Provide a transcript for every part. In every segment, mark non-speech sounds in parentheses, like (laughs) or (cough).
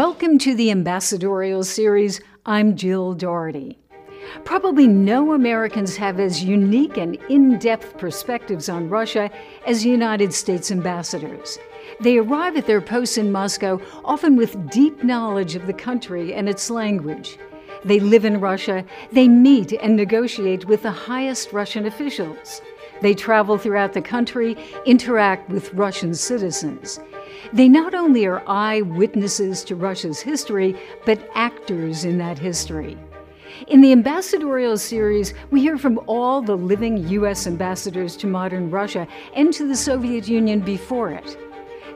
Welcome to the Ambassadorial Series. I'm Jill Doherty. Probably no Americans have as unique and in depth perspectives on Russia as United States ambassadors. They arrive at their posts in Moscow often with deep knowledge of the country and its language. They live in Russia, they meet and negotiate with the highest Russian officials. They travel throughout the country, interact with Russian citizens. They not only are eyewitnesses to Russia's history, but actors in that history. In the ambassadorial series, we hear from all the living U.S. ambassadors to modern Russia and to the Soviet Union before it.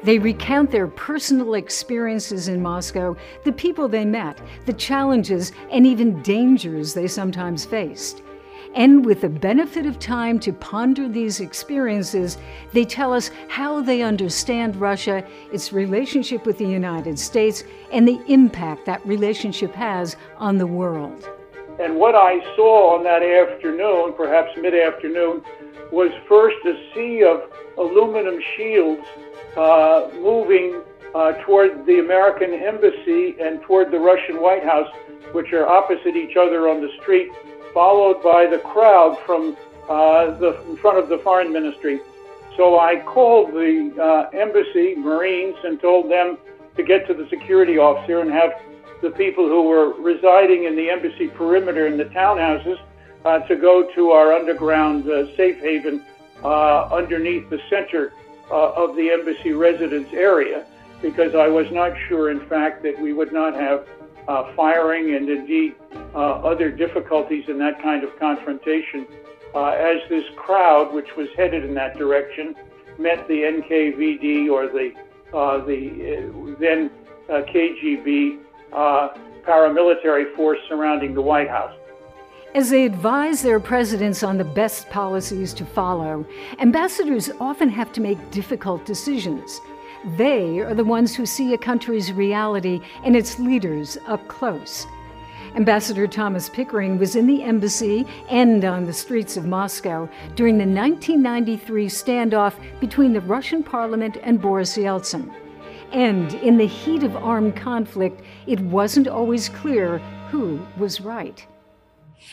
They recount their personal experiences in Moscow, the people they met, the challenges and even dangers they sometimes faced. And with the benefit of time to ponder these experiences, they tell us how they understand Russia, its relationship with the United States, and the impact that relationship has on the world. And what I saw on that afternoon, perhaps mid afternoon, was first a sea of aluminum shields uh, moving uh, toward the American embassy and toward the Russian White House, which are opposite each other on the street followed by the crowd from uh, the in front of the foreign ministry. So I called the uh, embassy Marines and told them to get to the security officer and have the people who were residing in the embassy perimeter in the townhouses uh, to go to our underground uh, safe haven uh, underneath the center uh, of the embassy residence area because I was not sure, in fact, that we would not have uh, firing and indeed uh, other difficulties in that kind of confrontation uh, as this crowd, which was headed in that direction, met the NKVD or the uh, the then KGB paramilitary force surrounding the White House. As they advise their presidents on the best policies to follow, ambassadors often have to make difficult decisions. They are the ones who see a country's reality and its leaders up close. Ambassador Thomas Pickering was in the embassy and on the streets of Moscow during the 1993 standoff between the Russian parliament and Boris Yeltsin. And in the heat of armed conflict, it wasn't always clear who was right.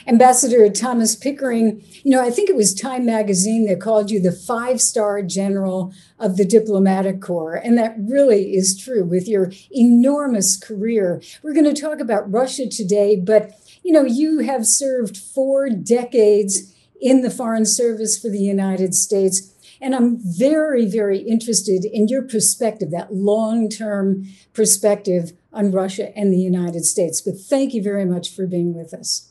Ambassador Thomas Pickering, you know, I think it was Time magazine that called you the five star general of the diplomatic corps. And that really is true with your enormous career. We're going to talk about Russia today, but, you know, you have served four decades in the Foreign Service for the United States. And I'm very, very interested in your perspective, that long term perspective on Russia and the United States. But thank you very much for being with us.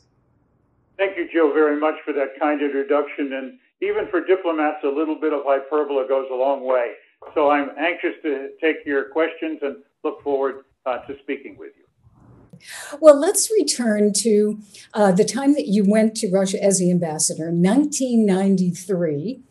Thank you, Jill, very much for that kind introduction. And even for diplomats, a little bit of hyperbole goes a long way. So I'm anxious to take your questions and look forward uh, to speaking with you. Well, let's return to uh, the time that you went to Russia as the ambassador, 1993.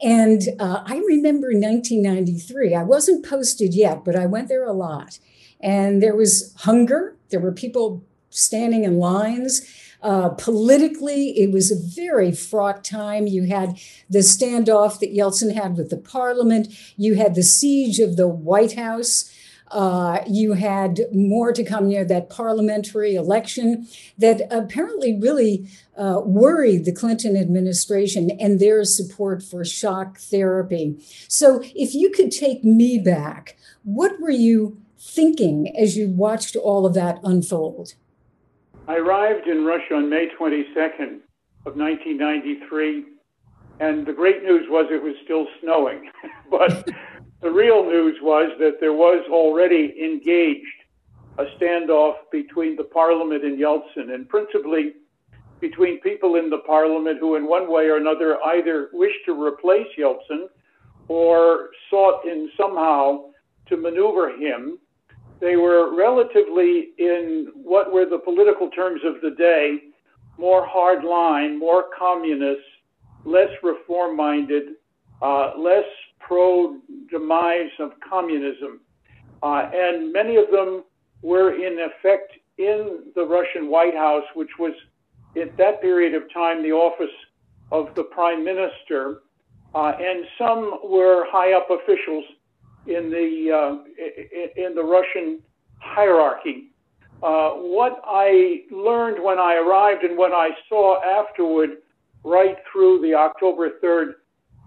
And uh, I remember 1993. I wasn't posted yet, but I went there a lot. And there was hunger, there were people standing in lines. Uh, politically, it was a very fraught time. You had the standoff that Yeltsin had with the parliament, you had the siege of the White House. Uh, you had more to come near that parliamentary election that apparently really uh, worried the Clinton administration and their support for shock therapy. So, if you could take me back, what were you thinking as you watched all of that unfold? I arrived in Russia on May 22nd of 1993, and the great news was it was still snowing. (laughs) but the real news was that there was already engaged a standoff between the parliament and Yeltsin, and principally between people in the parliament who, in one way or another, either wished to replace Yeltsin or sought in somehow to maneuver him they were relatively, in what were the political terms of the day, more hardline, more communist, less reform minded, uh, less pro demise of communism. Uh, and many of them were, in effect, in the Russian White House, which was at that period of time the office of the prime minister. Uh, and some were high up officials in the uh, in the Russian hierarchy. Uh, what I learned when I arrived and what I saw afterward, right through the October 3rd,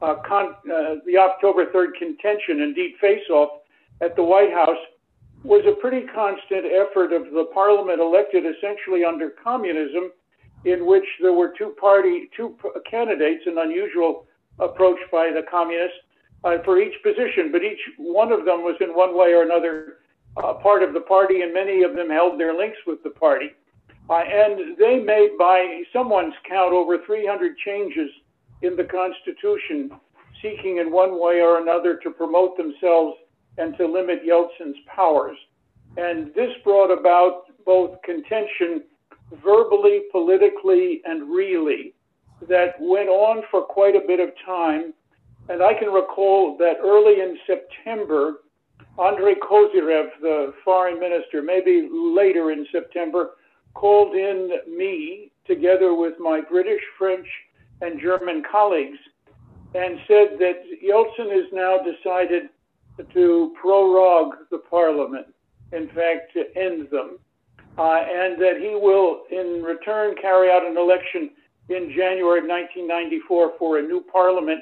uh, con- uh, the October 3rd contention, indeed face-off at the White House, was a pretty constant effort of the parliament elected essentially under communism, in which there were two party, two candidates, an unusual approach by the communists uh, for each position, but each one of them was in one way or another uh, part of the party, and many of them held their links with the party. Uh, and they made, by someone's count, over 300 changes in the Constitution, seeking in one way or another to promote themselves and to limit Yeltsin's powers. And this brought about both contention verbally, politically, and really that went on for quite a bit of time. And I can recall that early in September, Andrei Kozyrev, the foreign minister, maybe later in September, called in me together with my British, French, and German colleagues and said that Yeltsin has now decided to prorogue the parliament, in fact, to end them, uh, and that he will, in return, carry out an election in January of 1994 for a new parliament,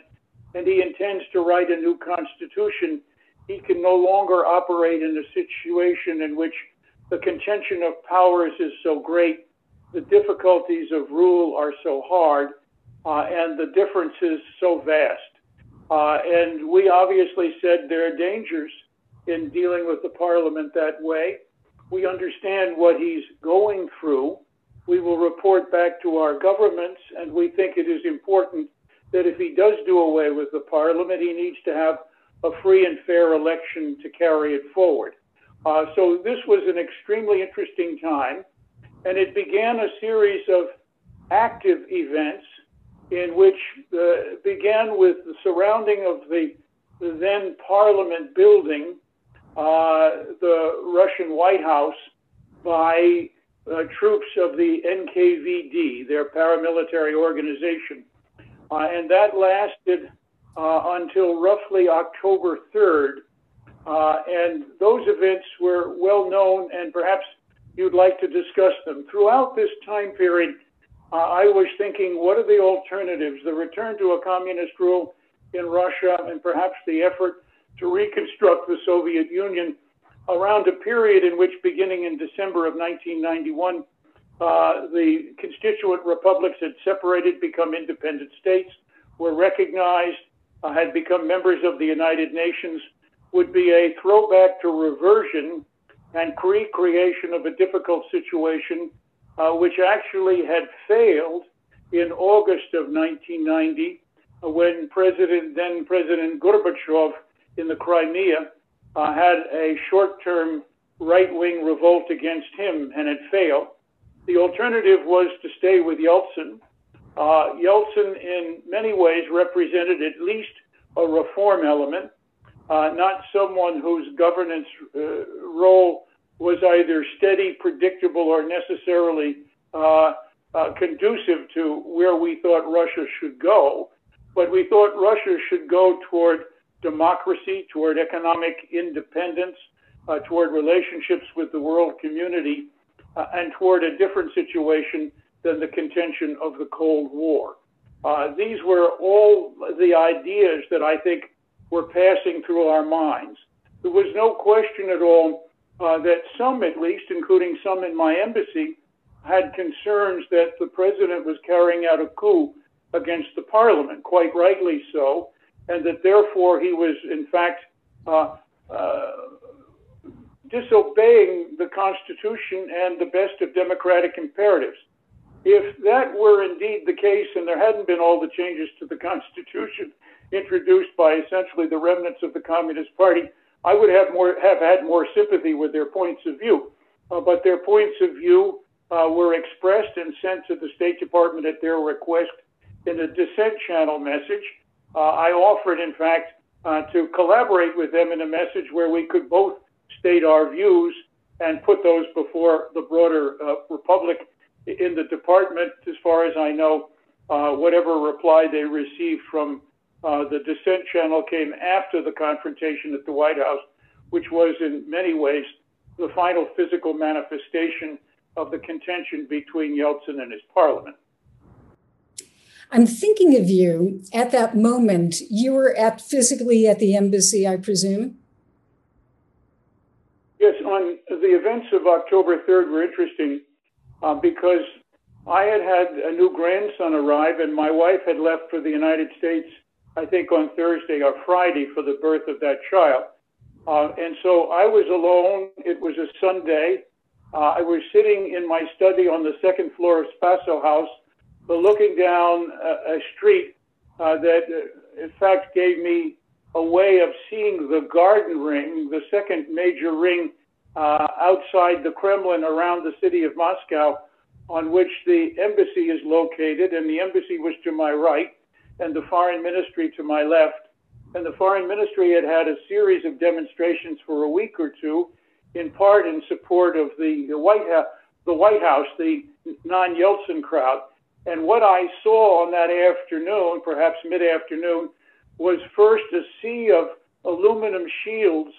and he intends to write a new constitution he can no longer operate in a situation in which the contention of powers is so great, the difficulties of rule are so hard, uh, and the differences so vast. Uh, and we obviously said there are dangers in dealing with the parliament that way. We understand what he's going through. We will report back to our governments, and we think it is important that if he does do away with the parliament, he needs to have a free and fair election to carry it forward. Uh, so this was an extremely interesting time, and it began a series of active events in which uh, began with the surrounding of the, the then Parliament building, uh, the Russian White House, by uh, troops of the NKVD, their paramilitary organization. Uh, and that lasted uh, until roughly October 3rd. Uh, and those events were well known, and perhaps you'd like to discuss them. Throughout this time period, uh, I was thinking, what are the alternatives? The return to a communist rule in Russia, and perhaps the effort to reconstruct the Soviet Union around a period in which, beginning in December of 1991, uh, the constituent republics had separated, become independent states, were recognized, uh, had become members of the United Nations would be a throwback to reversion and recreation of a difficult situation uh, which actually had failed in August of 1990 uh, when President, then President Gorbachev in the Crimea uh, had a short-term right-wing revolt against him and it failed. The alternative was to stay with Yeltsin uh, Yeltsin, in many ways, represented at least a reform element, uh, not someone whose governance uh, role was either steady, predictable, or necessarily uh, uh, conducive to where we thought Russia should go. But we thought Russia should go toward democracy, toward economic independence, uh, toward relationships with the world community, and toward a different situation than the contention of the Cold War. Uh, these were all the ideas that I think were passing through our minds. There was no question at all uh, that some, at least, including some in my embassy, had concerns that the president was carrying out a coup against the parliament, quite rightly so, and that therefore he was, in fact, uh, uh, disobeying the Constitution and the best of democratic imperatives. If that were indeed the case and there hadn't been all the changes to the Constitution introduced by essentially the remnants of the Communist Party, I would have more have had more sympathy with their points of view. Uh, but their points of view uh, were expressed and sent to the State Department at their request in a dissent channel message. Uh, I offered, in fact, uh, to collaborate with them in a message where we could both state our views and put those before the broader uh, Republic in the department, as far as I know, uh, whatever reply they received from uh, the dissent channel came after the confrontation at the White House, which was in many ways the final physical manifestation of the contention between Yeltsin and his parliament. I'm thinking of you at that moment. You were at physically at the embassy, I presume. Yes, on the events of October 3rd were interesting uh, because I had had a new grandson arrive, and my wife had left for the United States, I think on Thursday or Friday for the birth of that child. Uh, and so I was alone. It was a Sunday. Uh, I was sitting in my study on the second floor of Spaso House, but looking down a, a street uh, that, uh, in fact, gave me a way of seeing the garden ring, the second major ring uh, outside the Kremlin around the city of Moscow, on which the embassy is located. And the embassy was to my right, and the foreign ministry to my left. And the foreign ministry had had a series of demonstrations for a week or two, in part in support of the, the White the White House, the non-Yeltsin crowd. And what I saw on that afternoon, perhaps mid-afternoon, was first a sea of aluminum shields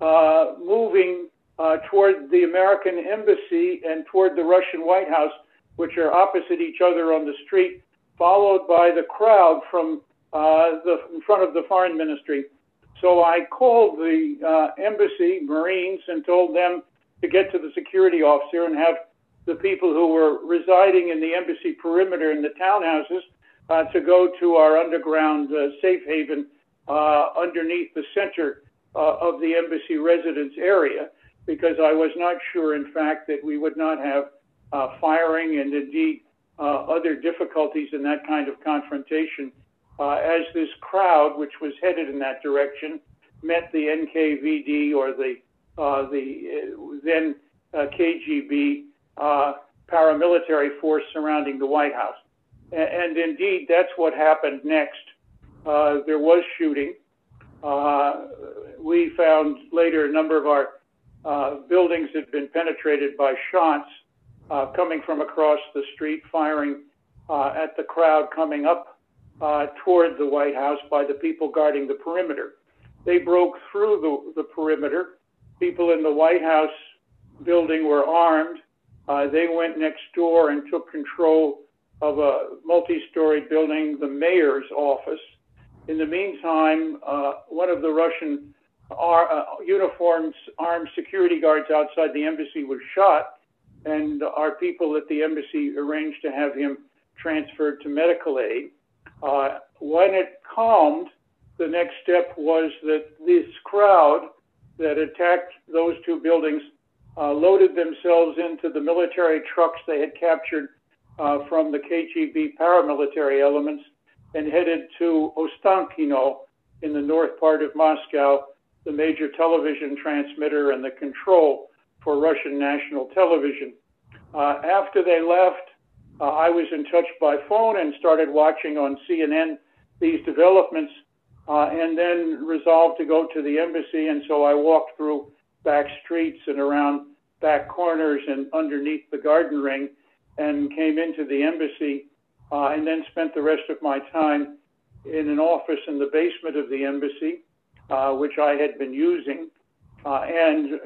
uh, moving uh, toward the American embassy and toward the Russian White House, which are opposite each other on the street, followed by the crowd from uh, the in front of the foreign ministry. So I called the uh, embassy Marines and told them to get to the security officer and have the people who were residing in the embassy perimeter in the townhouses uh, to go to our underground uh, safe haven uh, underneath the center uh, of the embassy residence area because I was not sure, in fact, that we would not have uh, firing and indeed uh, other difficulties in that kind of confrontation as this crowd, which was headed in that direction, met the NKVD or the the then KGB paramilitary force surrounding the White House. And, indeed, that's what happened next. Uh, there was shooting. Uh, we found later a number of our uh, buildings had been penetrated by shots uh, coming from across the street, firing uh, at the crowd coming up uh, toward the White House by the people guarding the perimeter. They broke through the, the perimeter. People in the White House building were armed. they went next door and took control of a multi-story building, the mayor's office. In the meantime, uh, one of the Russian ar- uh, uniformed armed security guards outside the embassy was shot, and our people at the embassy arranged to have him transferred to medical aid. Uh, when it calmed, the next step was that this crowd that attacked those two buildings uh, loaded themselves into the military trucks they had captured uh, from the KGB paramilitary elements and headed to Ostankino in the north part of Moscow, the major television transmitter and the control for Russian national television. Uh, after they left, uh, I was in touch by phone and started watching on CNN these developments uh, and then resolved to go to the embassy. And so I walked through back streets and around back corners and underneath the garden ring and came into the embassy uh, and then spent the rest of my time in an office in the basement of the embassy, uh, which I had been using, uh, and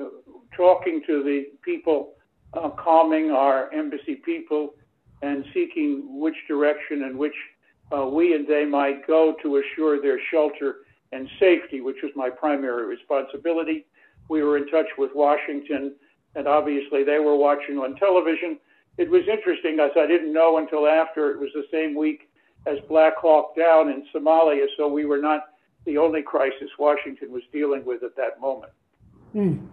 talking to the people, uh, calming our embassy people, and seeking which direction and which uh, we and they might go to assure their shelter and safety, which was my primary responsibility. We were in touch with Washington, and obviously they were watching on television it was interesting as I didn't know until after it was the same week as Black Hawk Down in Somalia, so we were not the only crisis Washington was dealing with at that moment. Mm.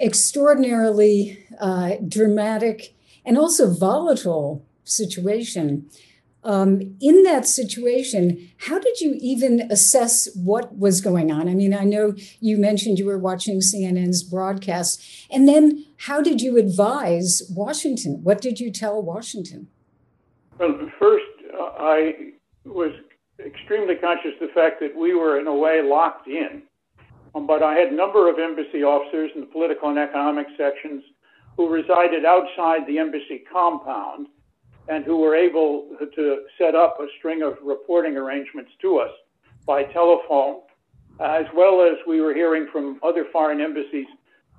Extraordinarily uh, dramatic and also volatile situation. Um, in that situation, how did you even assess what was going on? I mean, I know you mentioned you were watching CNN's broadcast. And then how did you advise Washington? What did you tell Washington? Well, first, uh, I was extremely conscious of the fact that we were, in a way, locked in. Um, but I had a number of embassy officers in the political and economic sections who resided outside the embassy compound and who were able to set up a string of reporting arrangements to us by telephone, as well as we were hearing from other foreign embassies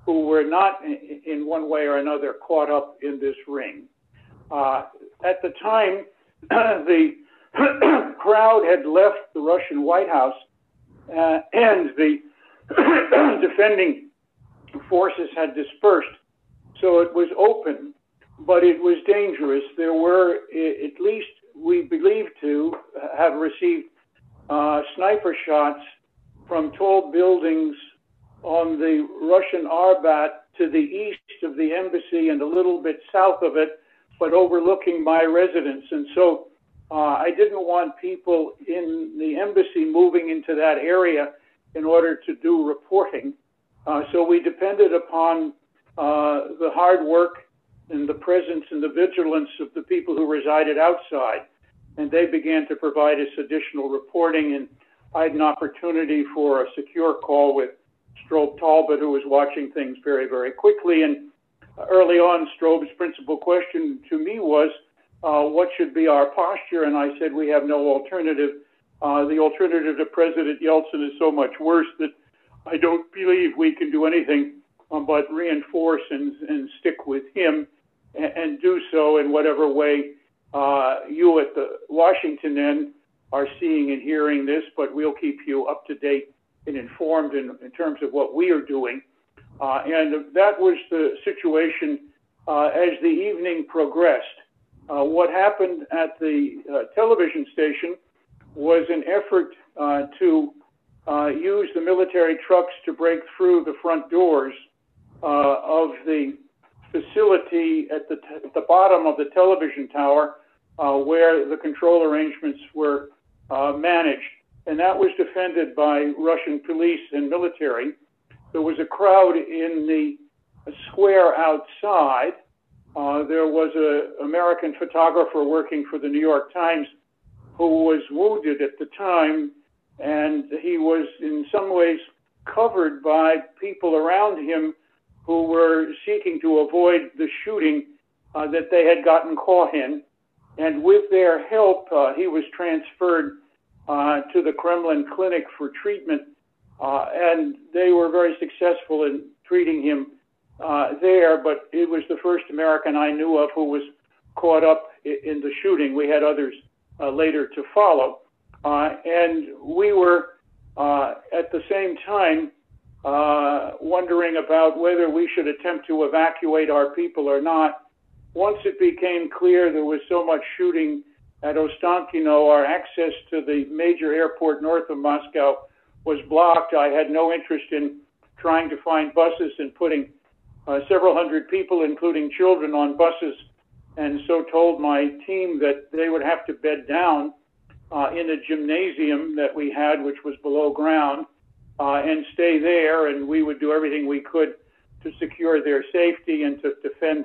who were not, in one way or another, caught up in this ring. Uh, at the time, (clears throat) the (clears throat) crowd had left the Russian White House, uh, and the (clears throat) defending forces had dispersed. So it was open, but it was dangerous. There were, at least we believe to, have received uh, sniper shots from tall buildings on the Russian Arbat to the east of the embassy and a little bit south of it, but overlooking my residence. And so uh, I didn't want people in the embassy moving into that area in order to do reporting. Uh, so we depended upon uh, the hard work and the presence and the vigilance of the people who resided outside. And they began to provide us additional reporting. And I had an opportunity for a secure call with Strobe Talbott, who was watching things very, very quickly. And early on, Strobe's principal question to me was, uh, what should be our posture? And I said, we have no alternative. Uh, the alternative to President Yeltsin is so much worse that I don't believe we can do anything um, but reinforce and, and stick with him and, and, do so in whatever way uh, you at the Washington end are seeing and hearing this, but we'll keep you up to date and informed in, in terms of what we are doing. Uh, and that was the situation uh, as the evening progressed. Uh, what happened at the uh, television station was an effort uh, to uh, use the military trucks to break through the front doors of the facility at the, t- at the bottom of the television tower where the control arrangements were managed and that was defended by Russian police and military. There was a crowd in the square outside. Uh, there was an American photographer working for the New York Times who was wounded at the time, and he was in some ways covered by people around him who were seeking to avoid the shooting uh, that they had gotten caught in. And with their help, uh, he was transferred uh, to the Kremlin Clinic for treatment, uh, and they were very successful in treating him uh, there. But it was the first American I knew of who was caught up in the shooting. We had others uh, later to follow, uh, and we were uh, at the same time wondering about whether we should attempt to evacuate our people or not. Once it became clear there was so much shooting at Ostankino, our access to the major airport north of Moscow was blocked. I had no interest in trying to find buses and putting uh, several hundred people, including children, on buses, and so told my team that they would have to bed down uh, in a gymnasium that we had, which was below ground, uh, and stay there, and we would do everything we could to secure their safety and to defend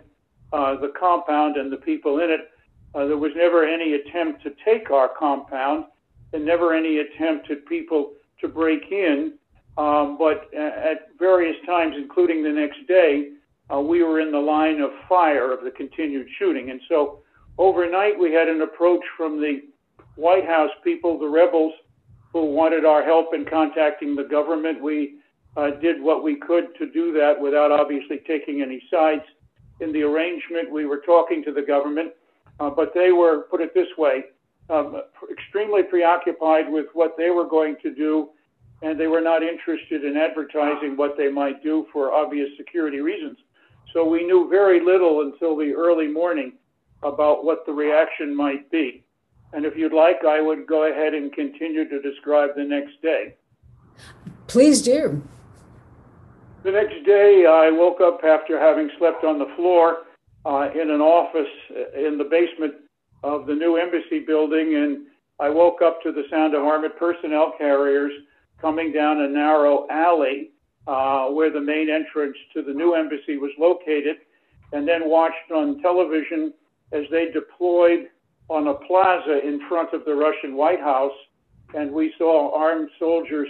uh, the compound and the people in it. Uh, there was never any attempt to take our compound and never any attempt at people to break in. Um, but at various times, including the next day, uh, we were in the line of fire of the continued shooting. And so overnight, we had an approach from the White House people, the rebels, who wanted our help in contacting the government. We uh, did what we could to do that without obviously taking any sides. In the arrangement, we were talking to the government. Uh, but they were, put it this way, um, extremely preoccupied with what they were going to do, and they were not interested in advertising what they might do for obvious security reasons. So we knew very little until the early morning about what the reaction might be. And if you'd like, I would go ahead and continue to describe the next day. Please do. The next day, I woke up after having slept on the floor uh, in an office in the basement of the new embassy building, and I woke up to the sound of armored personnel carriers coming down a narrow alley uh, where the main entrance to the new embassy was located, and then watched on television as they deployed on a plaza in front of the Russian White House, and we saw armed soldiers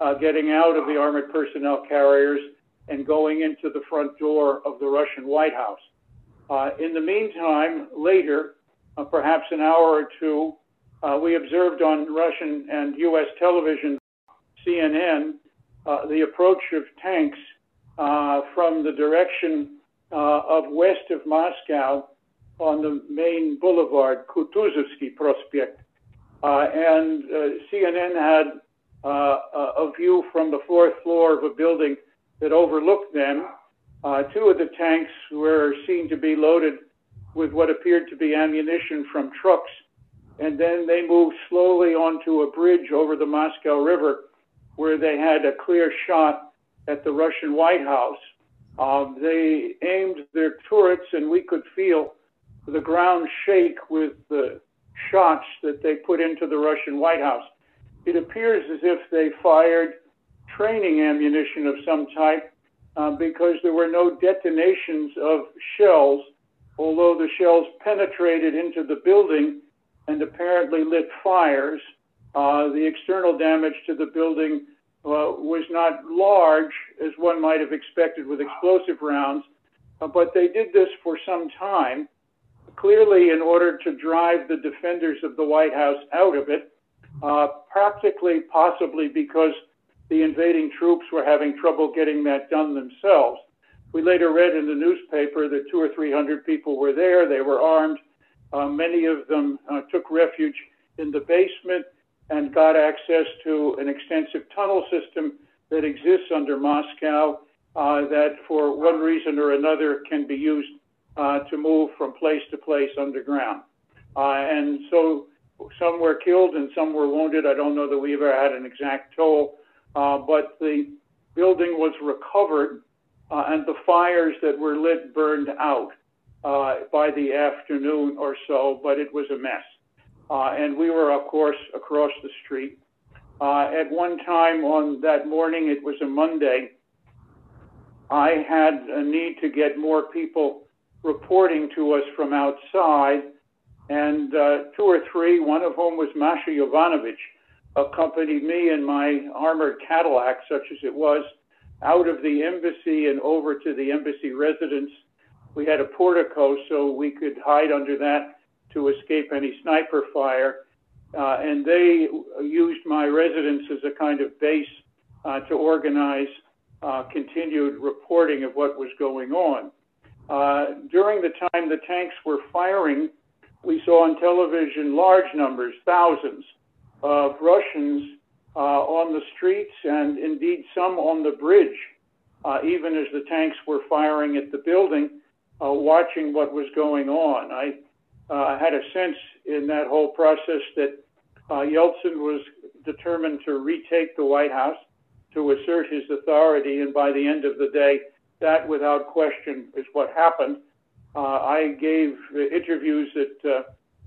uh, getting out of the armored personnel carriers and going into the front door of the Russian White House. Uh, in the meantime, later, uh, perhaps an hour or two, uh, we observed on Russian and U.S. television, CNN, uh, the approach of tanks uh, from the direction of west of Moscow on the main boulevard, Kutuzovsky Prospect. Uh, and CNN had a view from the fourth floor of a building that overlooked them. two of the tanks were seen to be loaded with what appeared to be ammunition from trucks. And then they moved slowly onto a bridge over the Moscow River where they had a clear shot at the Russian White House. Um, they aimed their turrets, and we could feel the ground shake with the shots that they put into the Russian White House. It appears as if they fired training ammunition of some type uh, because there were no detonations of shells although the shells penetrated into the building and apparently lit fires. Uh, the external damage to the building uh, was not large, as one might have expected with explosive rounds, uh, but they did this for some time, clearly in order to drive the defenders of the White House out of it, uh, practically, possibly because the invading troops were having trouble getting that done themselves. We later read in the newspaper that two or three hundred people were there. They were armed. Uh, many of them uh, took refuge in the basement and got access to an extensive tunnel system that exists under Moscow uh, that, for one reason or another, can be used to move from place to place underground. Uh, and so some were killed and some were wounded. I don't know that we ever had an exact toll, uh, but the building was recovered uh, and the fires that were lit burned out uh, by the afternoon or so, but it was a mess. Uh, and we were, of course, across the street. Uh, at one time on that morning, it was a Monday, I had a need to get more people reporting to us from outside, and uh, two or three, one of whom was Masha Yovanovitch, accompanied me in my armored Cadillac, such as it was, out of the embassy and over to the embassy residence. We had a portico so we could hide under that to escape any sniper fire. Uh, and they used my residence as a kind of base uh, to organize uh, continued reporting of what was going on. Uh, during the time the tanks were firing, we saw on television large numbers, thousands of Russians uh, on the streets and indeed some on the bridge, uh, even as the tanks were firing at the building, watching what was going on. I had a sense in that whole process that Yeltsin was determined to retake the White House, to assert his authority, and by the end of the day, that without question is what happened. I gave interviews at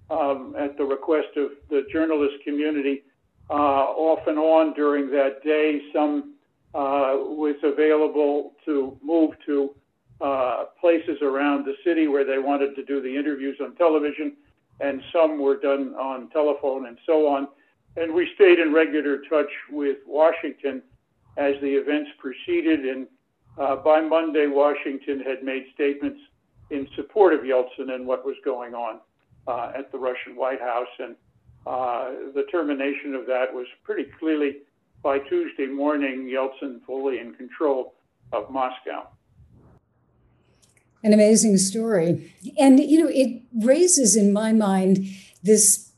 um, at the request of the journalist community uh, off and on during that day. Some uh, was available to move to uh, places around the city where they wanted to do the interviews on television, and some were done on telephone and so on. And we stayed in regular touch with Washington as the events proceeded. And uh, by Monday, Washington had made statements in support of Yeltsin and what was going on uh, at the Russian White House. And uh, the termination of that was pretty clearly by Tuesday morning, Yeltsin fully in control of Moscow. An amazing story. And, you know, it raises in my mind this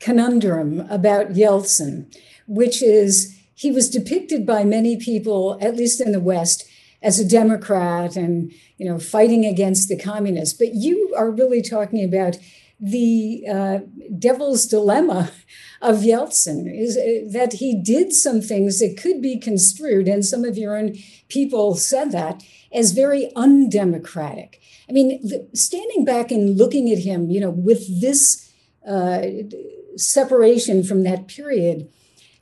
conundrum about Yeltsin, which is he was depicted by many people, at least in the West, as a Democrat and, you know, fighting against the communists. But you are really talking about the uh, devil's dilemma of Yeltsin is uh, that he did some things that could be construed, and some of your own people said that, as very undemocratic. I mean, standing back and looking at him, you know, with this uh, separation from that period,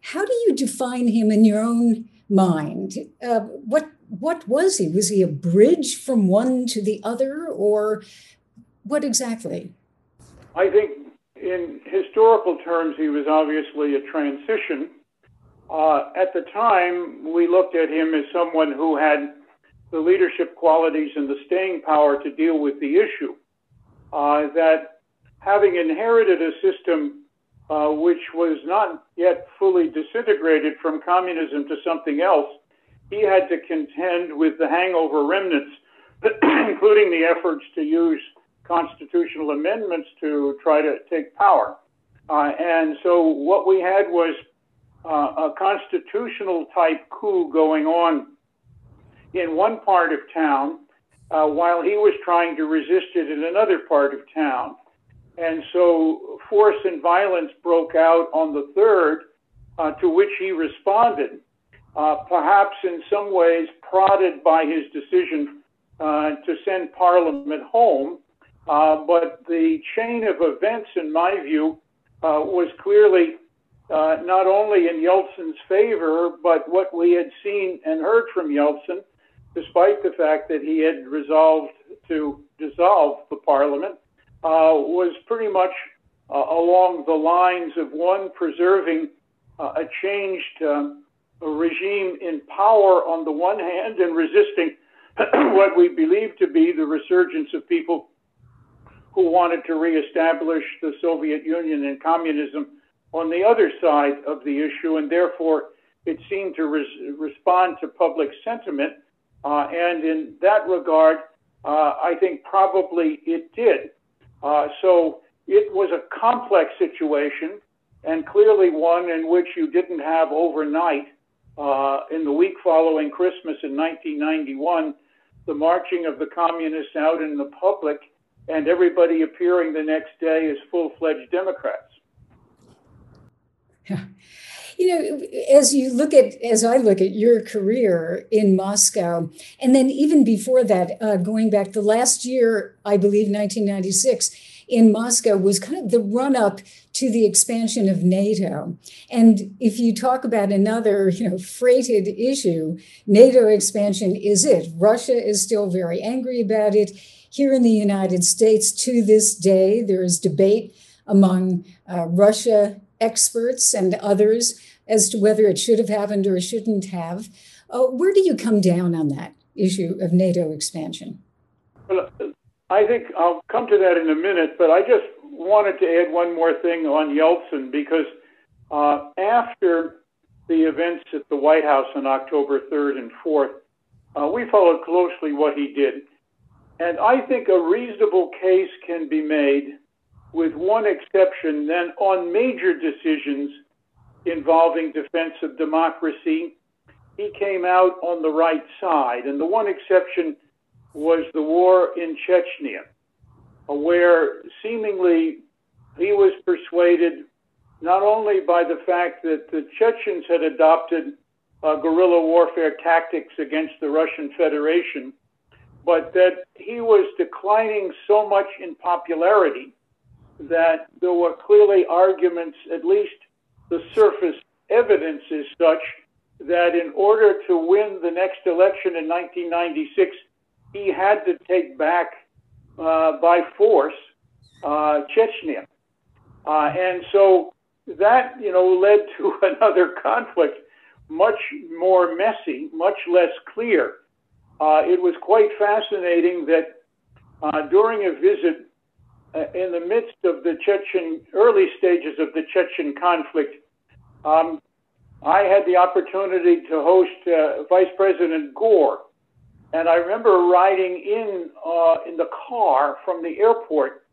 how do you define him in your own mind? Uh, what what was he? Was he a bridge from one to the other, or what exactly? I think in historical terms, he was obviously a transition. Uh, at the time, we looked at him as someone who had the leadership qualities and the staying power to deal with the issue. Uh, that having inherited a system uh, which was not yet fully disintegrated from communism to something else, he had to contend with the hangover remnants, (clears throat) including the efforts to use constitutional amendments to try to take power. Uh, and so what we had was uh, a constitutional type coup going on in one part of town uh, while he was trying to resist it in another part of town. And so force and violence broke out on the third, uh, to which he responded, perhaps in some ways prodded by his decision uh, to send Parliament home. Uh, but the chain of events, in my view, uh, was clearly not only in Yeltsin's favor, but what we had seen and heard from Yeltsin, despite the fact that he had resolved to dissolve the parliament, uh, was pretty much uh, along the lines of one preserving uh, a changed um, regime in power on the one hand and resisting (clears throat) what we believe to be the resurgence of people who wanted to reestablish the Soviet Union and communism on the other side of the issue, and therefore it seemed to res- respond to public sentiment. Uh, and in that regard, uh, I think probably it did. Uh, so it was a complex situation, and clearly one in which you didn't have overnight. Uh, in the week following Christmas in 1991, the marching of the communists out in the public and everybody appearing the next day as full fledged Democrats. Yeah. (laughs) You know, as you look at, as I look at your career in Moscow, and then even before that, uh, going back the last year, I believe 1996, in Moscow was kind of the run up to the expansion of NATO. And if you talk about another, you know, freighted issue, NATO expansion is it. Russia is still very angry about it. Here in the United States, to this day, there is debate among uh, Russia experts and others as to whether it should have happened or shouldn't have. Uh, where do you come down on that issue of NATO expansion? Well, I think I'll come to that in a minute, but I just wanted to add one more thing on Yeltsin because uh, after the events at the White House on October 3rd and 4th, uh, we followed closely what he did. And I think a reasonable case can be made, with one exception, then on major decisions involving defense of democracy, he came out on the right side. And the one exception was the war in Chechnya, where seemingly he was persuaded not only by the fact that the Chechens had adopted uh, guerrilla warfare tactics against the Russian Federation, but that he was declining so much in popularity that there were clearly arguments, at least the surface evidence is such that in order to win the next election in 1996, he had to take back uh, by force uh, Chechnya. Uh, and so that, you know, led to (laughs) another conflict, much more messy, much less clear. Uh, it was quite fascinating that uh, during a visit uh, in the midst of the Chechen, early stages of the Chechen conflict, um, I had the opportunity to host Vice President Gore. And I remember riding in uh, in the car from the airport,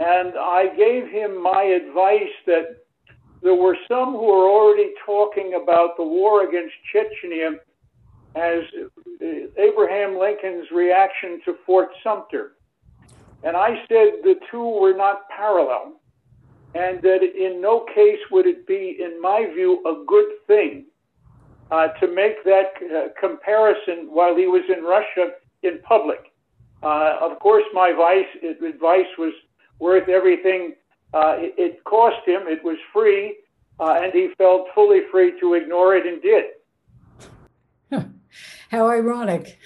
and I gave him my advice that there were some who were already talking about the war against Chechnya as Abraham Lincoln's reaction to Fort Sumter. And I said the two were not parallel and that in no case would it be, in my view, a good thing uh, to make that uh, comparison while he was in Russia in public. Uh, of course, my vice, advice was worth everything uh, it, it, cost him. It was free, uh, and he felt fully free to ignore it and did. (laughs) How ironic.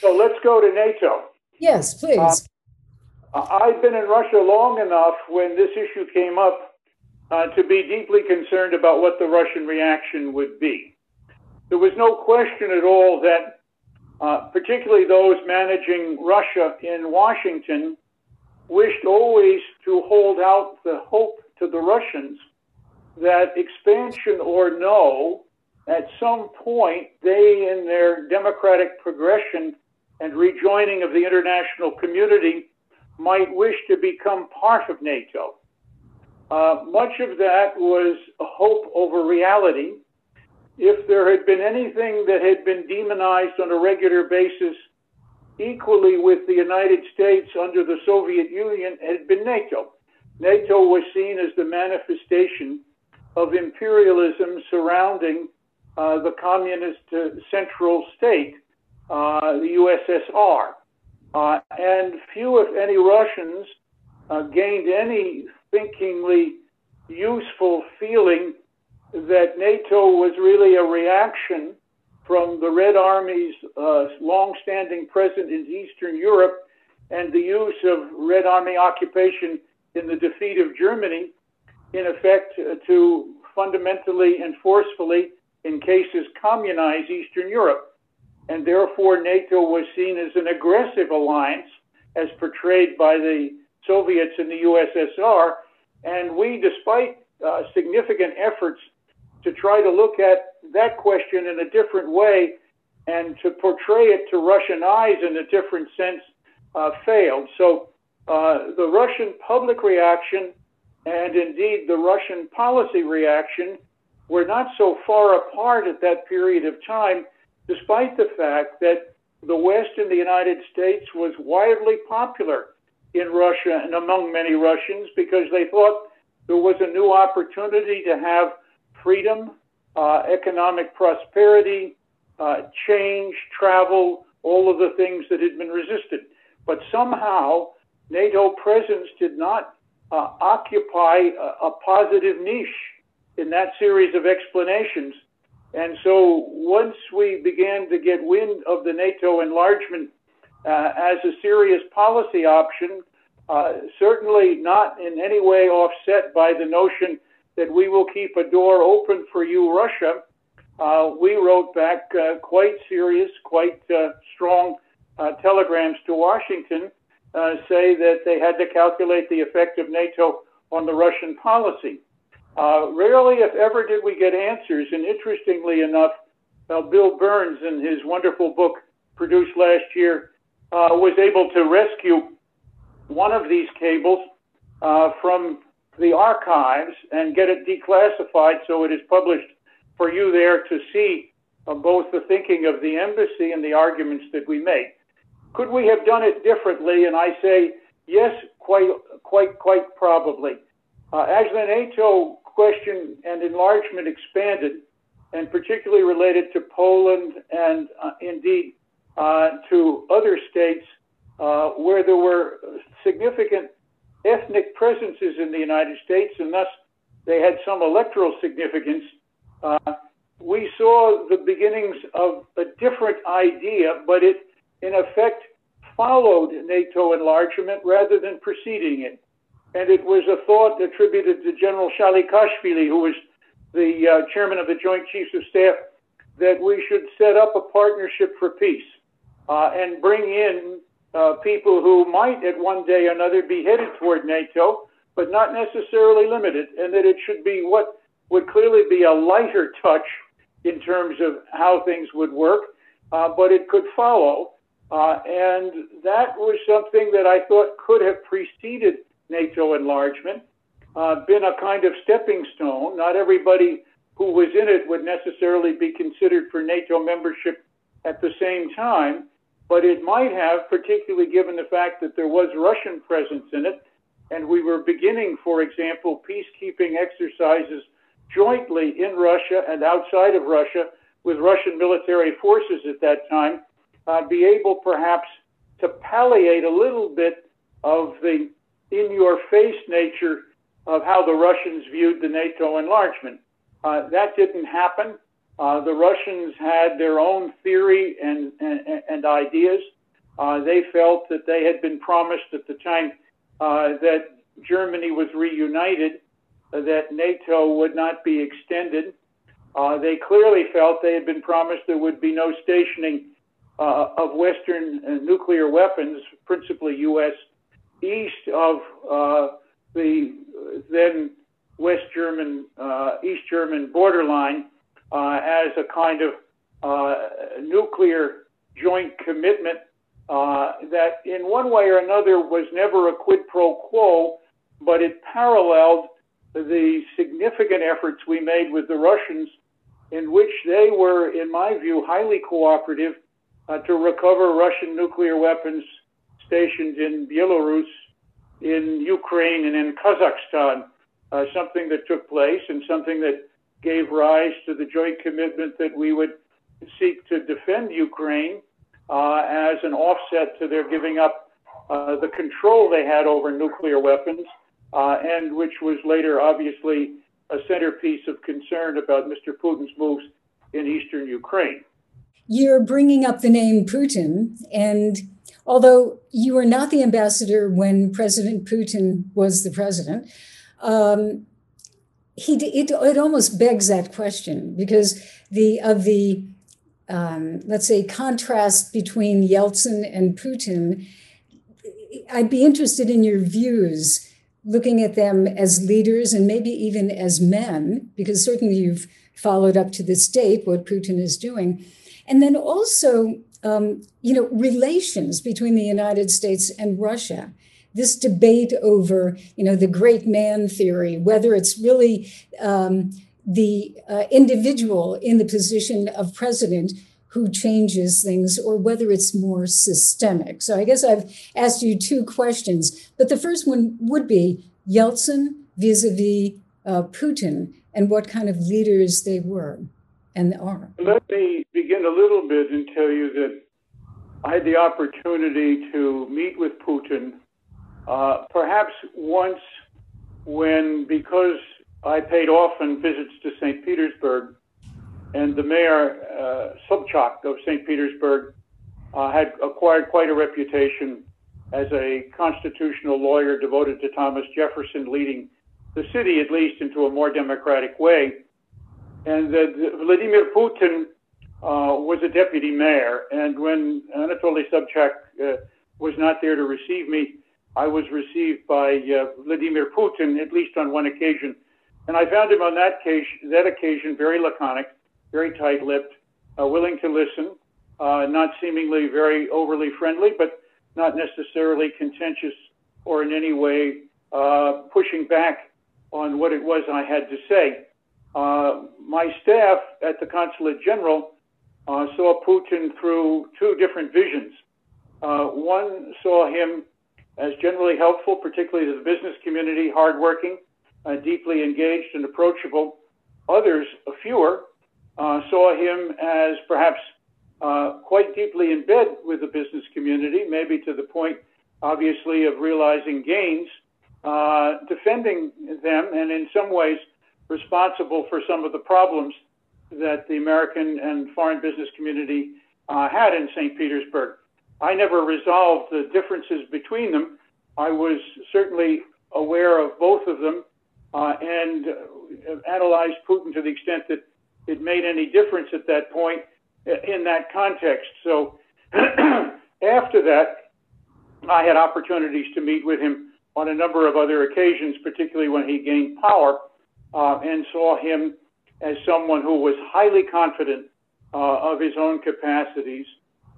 so let's go to NATO. Yes, please. Uh, I've been in Russia long enough when this issue came up uh, to be deeply concerned about what the Russian reaction would be. There was no question at all that, uh, particularly those managing Russia in Washington, wished always to hold out the hope to the Russians that expansion or no, at some point, they, in their democratic progression and rejoining of the international community, might wish to become part of NATO. Uh, much of that was hope over reality. If there had been anything that had been demonized on a regular basis, equally with the United States under the Soviet Union, had been NATO. NATO was seen as the manifestation of imperialism surrounding uh, the communist uh, central state, uh, the USSR. Uh, and few, if any, Russians uh, gained any thinkingly useful feeling that NATO was really a reaction from the Red Army's uh, long-standing presence in Eastern Europe and the use of Red Army occupation in the defeat of Germany, in effect, uh, to fundamentally and forcefully, in cases, communize Eastern Europe. And therefore, NATO was seen as an aggressive alliance, as portrayed by the Soviets in the USSR. And we, despite uh, significant efforts to try to look at that question in a different way and to portray it to Russian eyes in a different sense, uh, failed. So uh, the Russian public reaction and indeed the Russian policy reaction were not so far apart at that period of time, despite the fact that the West in the United States was widely popular in Russia and among many Russians because they thought there was a new opportunity to have freedom, uh, economic prosperity, uh, change, travel, all of the things that had been resisted. But somehow, NATO presence did not uh, occupy a, a, positive niche in that series of explanations. And so once we began to get wind of the NATO enlargement uh, as a serious policy option, uh, certainly not in any way offset by the notion that we will keep a door open for you, Russia. Uh, we wrote back uh, quite serious, quite uh, strong uh, telegrams to Washington uh, say that they had to calculate the effect of NATO on the Russian policy. Uh, rarely, if ever, did we get answers. And interestingly enough, Bill Burns, in his wonderful book produced last year, was able to rescue one of these cables from the archives and get it declassified so it is published for you there to see uh, both the thinking of the embassy and the arguments that we make. Could we have done it differently? And I say yes, quite, quite, quite probably. Uh, as the NATO question and enlargement expanded, and particularly related to Poland and uh, indeed uh, to other states uh, where there were significant ethnic presences in the United States, and thus they had some electoral significance. Uh, we saw the beginnings of a different idea, but it in effect, followed NATO enlargement rather than preceding it. And it was a thought attributed to General Shalikashvili, who was the uh, chairman of the Joint Chiefs of Staff, that we should set up a partnership for peace uh, and bring in uh, people who might at one day or another be headed toward NATO, but not necessarily limited, and that it should be what would clearly be a lighter touch in terms of how things would work, uh, but it could follow. Uh, and that was something that I thought could have preceded NATO enlargement, uh, been a kind of stepping stone. Not everybody who was in it would necessarily be considered for NATO membership at the same time, but it might have, particularly given the fact that there was Russian presence in it, and we were beginning, for example, peacekeeping exercises jointly in Russia and outside of Russia with Russian military forces at that time uh, be able perhaps to palliate a little bit of the in your face nature of how the Russians viewed the NATO enlargement. Uh, that didn't happen. Uh, the Russians had their own theory and, and, and ideas. Uh, they felt that they had been promised at the time uh, that Germany was reunited, uh, that NATO would not be extended. they clearly felt they had been promised there would be no stationing uh, of Western uh, nuclear weapons, principally U.S., east of uh, the then West German, uh, East German borderline, uh, as a kind of uh, nuclear joint commitment uh, that, in one way or another, was never a quid pro quo, but it paralleled the significant efforts we made with the Russians, in which they were, in my view, highly cooperative uh, to recover Russian nuclear weapons stationed in Belarus, in Ukraine, and in Kazakhstan. Uh, something that took place and something that gave rise to the joint commitment that we would seek to defend Ukraine uh, as an offset to their giving up uh, the control they had over nuclear weapons, uh, and which was later obviously a centerpiece of concern about Mr. Putin's moves in eastern Ukraine. You're bringing up the name Putin, and although you were not the ambassador when President Putin was the president, um, he it, it almost begs that question because the of the um, let's say contrast between Yeltsin and Putin, I'd be interested in your views looking at them as leaders and maybe even as men, because certainly you've followed up to this date what Putin is doing. And then also, um, you know, relations between the United States and Russia. This debate over, you know, the great man theory, whether it's really um, the uh, individual in the position of president who changes things or whether it's more systemic. So I guess I've asked you two questions, but the first one would be Yeltsin vis a vis Putin and what kind of leaders they were and are. Let me begin a little bit and tell you that I had the opportunity to meet with Putin uh, perhaps once when, because I paid often visits to St. Petersburg, and the mayor, uh, Sobchak of St. Petersburg, uh, had acquired quite a reputation as a constitutional lawyer devoted to Thomas Jefferson, leading the city, at least, into a more democratic way and that Vladimir Putin uh, was a deputy mayor. And when Anatoly Sobchak uh, was not there to receive me, I was received by uh, Vladimir Putin at least on one occasion. And I found him on that occasion, that occasion very laconic, very tight-lipped, uh, willing to listen, uh, not seemingly very overly friendly, but not necessarily contentious or in any way uh, pushing back on what it was I had to say. Uh, my staff at the Consulate General uh, saw Putin through two different visions. One saw him as generally helpful, particularly to the business community, hardworking, uh, deeply engaged, and approachable. Others, a fewer, uh, saw him as perhaps quite deeply in bed with the business community, maybe to the point, obviously, of realizing gains, defending them, and in some ways, responsible for some of the problems that the American and foreign business community uh, had in St. Petersburg. I never resolved the differences between them. I was certainly aware of both of them uh, and uh, analyzed Putin to the extent that it made any difference at that point in that context. So (clears throat) after that, I had opportunities to meet with him on a number of other occasions, particularly when he gained power uh, and saw him as someone who was highly confident uh, of his own capacities,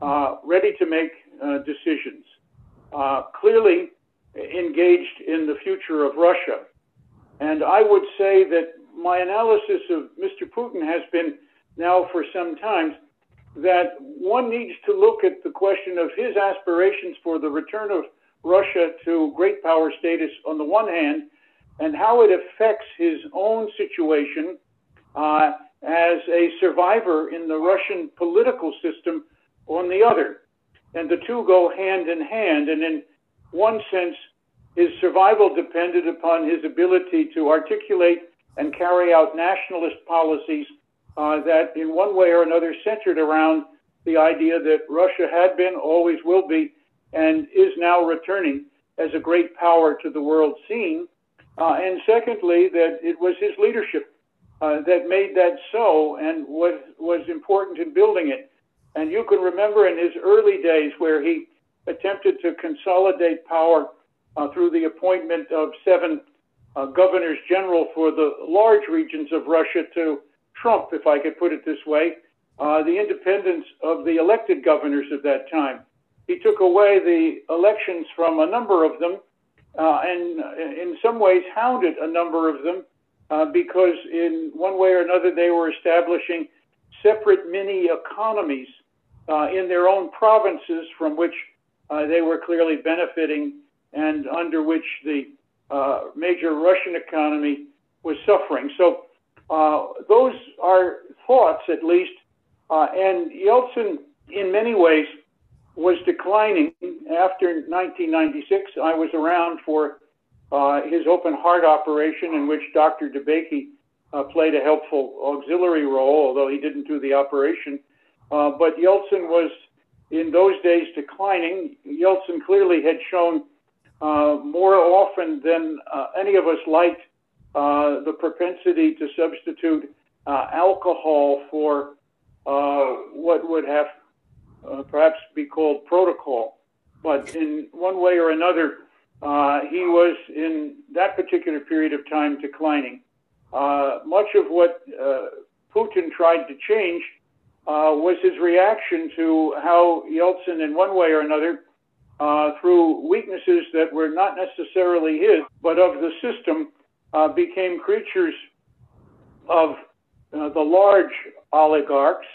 uh, ready to make uh, decisions, uh, clearly engaged in the future of Russia. And I would say that my analysis of Mr. Putin has been now for some time that one needs to look at the question of his aspirations for the return of Russia to great power status on the one hand, and how it affects his own situation uh, as a survivor in the Russian political system on the other. And the two go hand in hand. And in one sense, his survival depended upon his ability to articulate and carry out nationalist policies uh, that, in one way or another, centered around the idea that Russia had been, always will be, and is now returning as a great power to the world scene. Uh, and secondly, that it was his leadership uh, that made that so and was, was important in building it. And you can remember in his early days where he attempted to consolidate power uh, through the appointment of seven uh, governors general for the large regions of Russia to Trump, if I could put it this way, uh, the independence of the elected governors of that time. He took away the elections from a number of them uh, and in some ways hounded a number of them uh, because, in one way or another, they were establishing separate mini economies uh, in their own provinces from which uh, they were clearly benefiting and under which the uh, major Russian economy was suffering. So, those are thoughts, at least. and Yeltsin, in many ways, was declining after 1996. I was around for uh, his open heart operation, in which Dr. DeBakey uh, played a helpful auxiliary role, although he didn't do the operation. Uh, but Yeltsin was, in those days, declining. Yeltsin clearly had shown uh, more often than uh, any of us liked uh, the propensity to substitute uh, alcohol for uh, what would have perhaps be called protocol. But in one way or another, he was in that particular period of time declining. Much of what Putin tried to change uh, was his reaction to how Yeltsin, in one way or another, uh, through weaknesses that were not necessarily his, but of the system, became creatures of the large oligarchs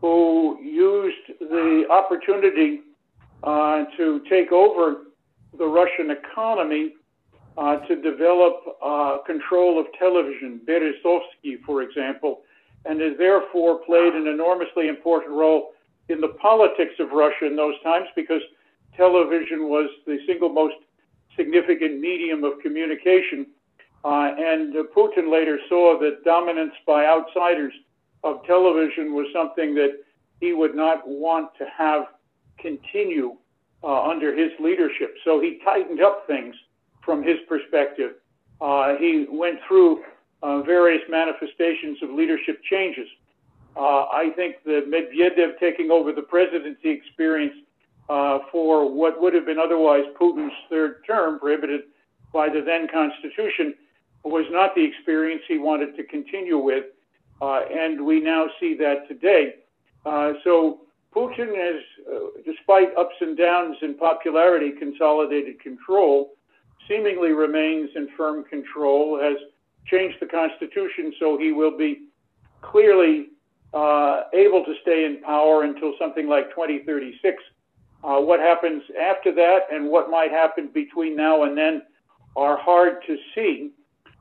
who used the opportunity uh, to take over the Russian economy uh, to develop uh, control of television, Berezovsky, for example, and has therefore played an enormously important role in the politics of Russia in those times because television was the single most significant medium of communication. Uh, and Putin later saw that dominance by outsiders of television was something that he would not want to have continue uh, under his leadership. So he tightened up things from his perspective. Uh, he went through uh, various manifestations of leadership changes. Uh, I think the Medvedev taking over the presidency experience uh, for what would have been otherwise Putin's third term, prohibited by the then constitution, was not the experience he wanted to continue with. Uh, and we now see that today. Uh, so Putin has, uh, despite ups and downs in popularity, consolidated control, seemingly remains in firm control, has changed the constitution so he will be clearly uh, able to stay in power until something like 2036. Uh, what happens after that and what might happen between now and then are hard to see.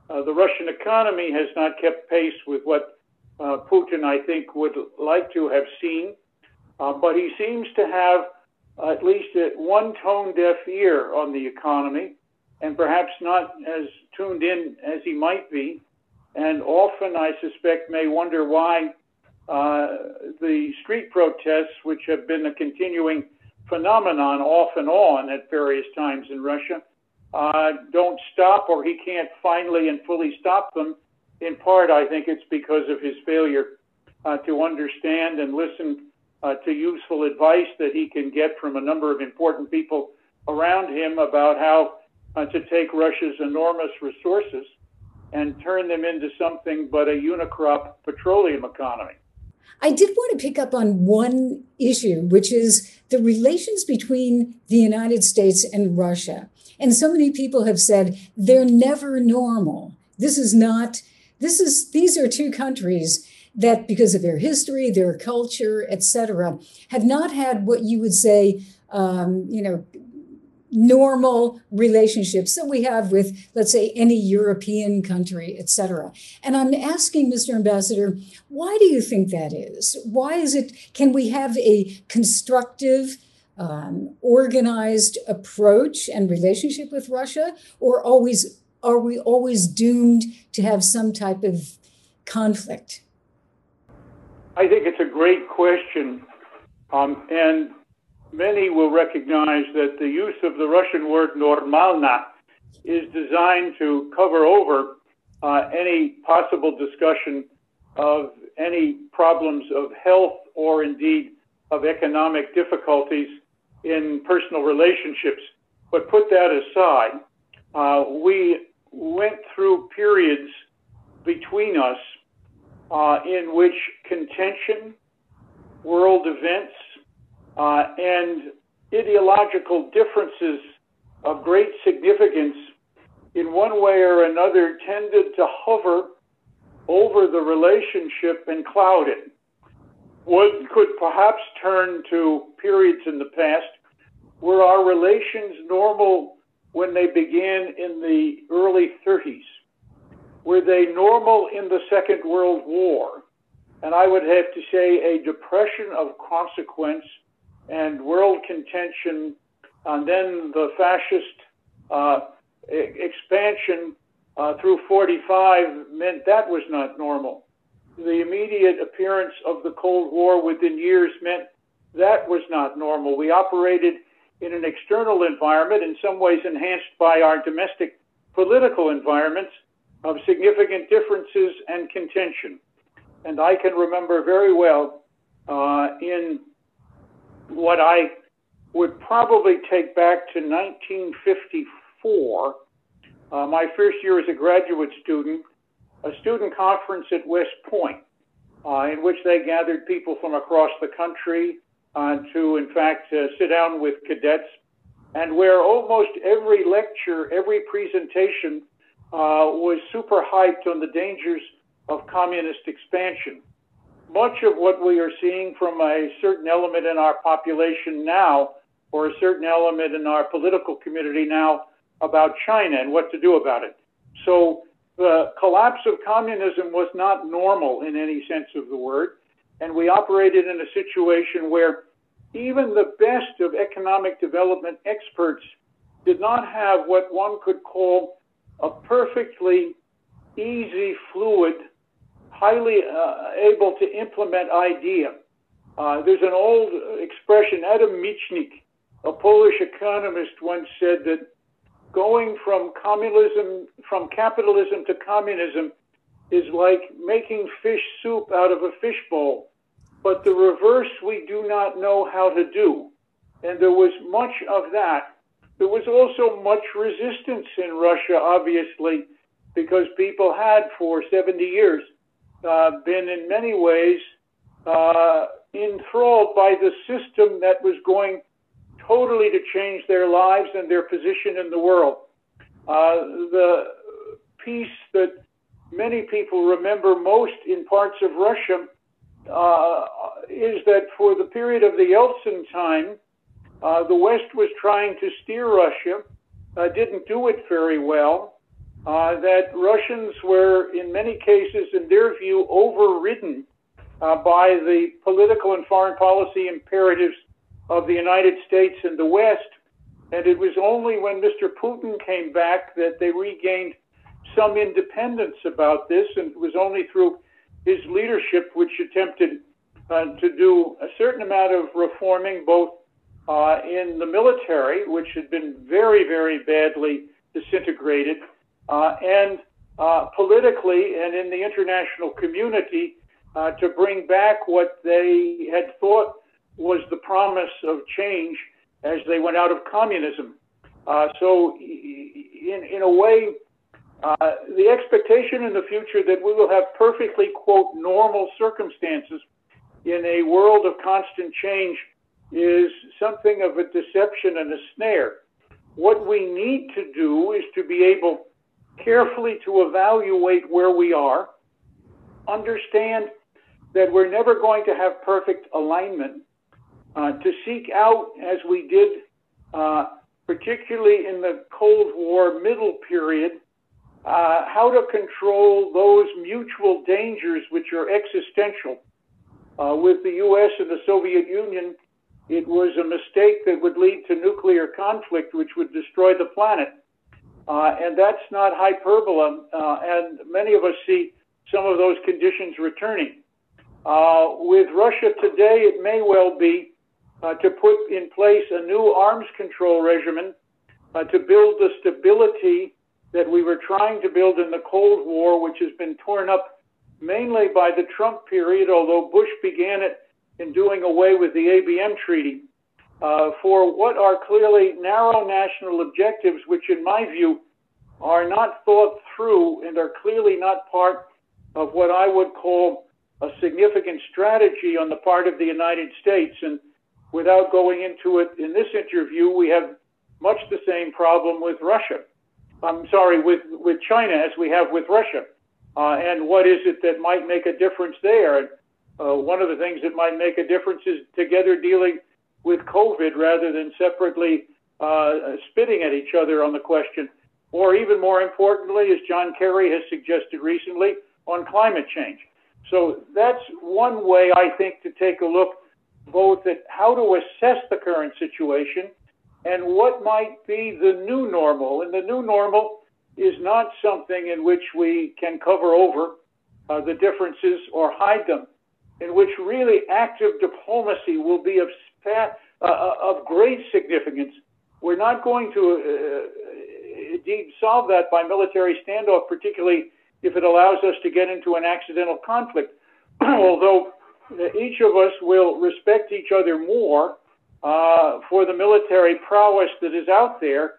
Uh, the Russian economy has not kept pace with what uh, Putin, I think, would like to have seen. Uh, but he seems to have at least one tone deaf ear on the economy and perhaps not as tuned in as he might be. And often, I suspect, may wonder why uh, the street protests, which have been a continuing phenomenon off and on at various times in Russia, uh, don't stop, or he can't finally and fully stop them in part, I think it's because of his failure uh, to understand and listen uh, to useful advice that he can get from a number of important people around him about how uh, to take Russia's enormous resources and turn them into something but a unicrop petroleum economy. I did want to pick up on one issue, which is the relations between the United States and Russia. And so many people have said they're never normal. This is not this is these are two countries that because of their history their culture etc have not had what you would say um, you know normal relationships that we have with let's say any european country etc and i'm asking mr ambassador why do you think that is why is it can we have a constructive um, organized approach and relationship with russia or always are we always doomed to have some type of conflict? I think it's a great question. Um, and many will recognize that the use of the Russian word normalna is designed to cover over uh, any possible discussion of any problems of health or indeed of economic difficulties in personal relationships. But put that aside, uh, we went through periods between us uh, in which contention, world events, uh, and ideological differences of great significance in one way or another tended to hover over the relationship and cloud it. One could perhaps turn to periods in the past were our relations normal when they began in the early 30s? Were they normal in the Second World War? And I would have to say a depression of consequence and world contention, and then the fascist uh, expansion uh, through 45 meant that was not normal. The immediate appearance of the Cold War within years meant that was not normal. We operated in an external environment, in some ways enhanced by our domestic political environments, of significant differences and contention. And I can remember very well uh, in what I would probably take back to 1954, uh, my first year as a graduate student, a student conference at West Point, uh, in which they gathered people from across the country uh, to, in fact, uh, sit down with cadets, and where almost every lecture, every presentation uh, was super hyped on the dangers of communist expansion. Much of what we are seeing from a certain element in our population now, or a certain element in our political community now, about China and what to do about it. So the collapse of communism was not normal in any sense of the word. And we operated in a situation where even the best of economic development experts did not have what one could call a perfectly easy, fluid, highly uh, able to implement idea. Uh, there's an old expression, Adam Michnik, a Polish economist, once said that going from communism, from capitalism to communism is like making fish soup out of a fishbowl but the reverse we do not know how to do. And there was much of that. There was also much resistance in Russia, obviously, because people had for 70 years uh, been in many ways uh, enthralled by the system that was going totally to change their lives and their position in the world. Uh, the piece that many people remember most in parts of Russia uh, is that for the period of the Yeltsin time, uh, the West was trying to steer Russia, uh, didn't do it very well. Uh, that Russians were, in many cases, in their view, overridden uh, by the political and foreign policy imperatives of the United States and the West. And it was only when Mr. Putin came back that they regained some independence about this, and it was only through his leadership, which attempted uh, to do a certain amount of reforming, both uh, in the military, which had been very, very badly disintegrated, and uh, politically and in the international community uh, to bring back what they had thought was the promise of change as they went out of communism. Uh, so, in, in a way, uh, the expectation in the future that we will have perfectly, quote, normal circumstances in a world of constant change is something of a deception and a snare. What we need to do is to be able carefully to evaluate where we are, understand that we're never going to have perfect alignment, uh, to seek out, as we did, uh, particularly in the Cold War middle period, uh, how to control those mutual dangers which are existential. Uh, with the U.S. and the Soviet Union, it was a mistake that would lead to nuclear conflict, which would destroy the planet. Uh, and that's not hyperbole. Uh, and many of us see some of those conditions returning. Uh, with Russia today, it may well be uh, to put in place a new arms control regimen to build the stability that we were trying to build in the Cold War, which has been torn up mainly by the Trump period, although Bush began it in doing away with the ABM treaty, uh, for what are clearly narrow national objectives, which in my view are not thought through and are clearly not part of what I would call a significant strategy on the part of the United States. And without going into it in this interview, we have much the same problem with Russia. I'm sorry, with, with China as we have with Russia. Uh, and what is it that might make a difference there? Uh, one of the things that might make a difference is together dealing with COVID rather than separately uh, spitting at each other on the question. Or even more importantly, as John Kerry has suggested recently, on climate change. So that's one way I think to take a look both at how to assess the current situation and what might be the new normal. And the new normal is not something in which we can cover over uh, the differences or hide them, in which really active diplomacy will be of, uh, uh, of great significance. We're not going to uh, indeed solve that by military standoff, particularly if it allows us to get into an accidental conflict. (clears throat) Although each of us will respect each other more uh, for the military prowess that is out there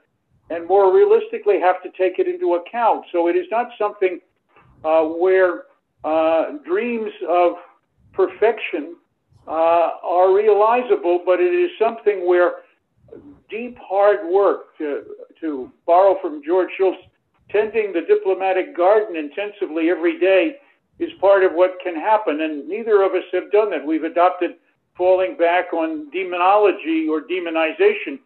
and more realistically have to take it into account. So it is not something uh, where uh, dreams of perfection uh, are realizable, but it is something where deep hard work, to, to borrow from George Shultz, tending the diplomatic garden intensively every day is part of what can happen. And neither of us have done that. We've adopted falling back on demonology or demonization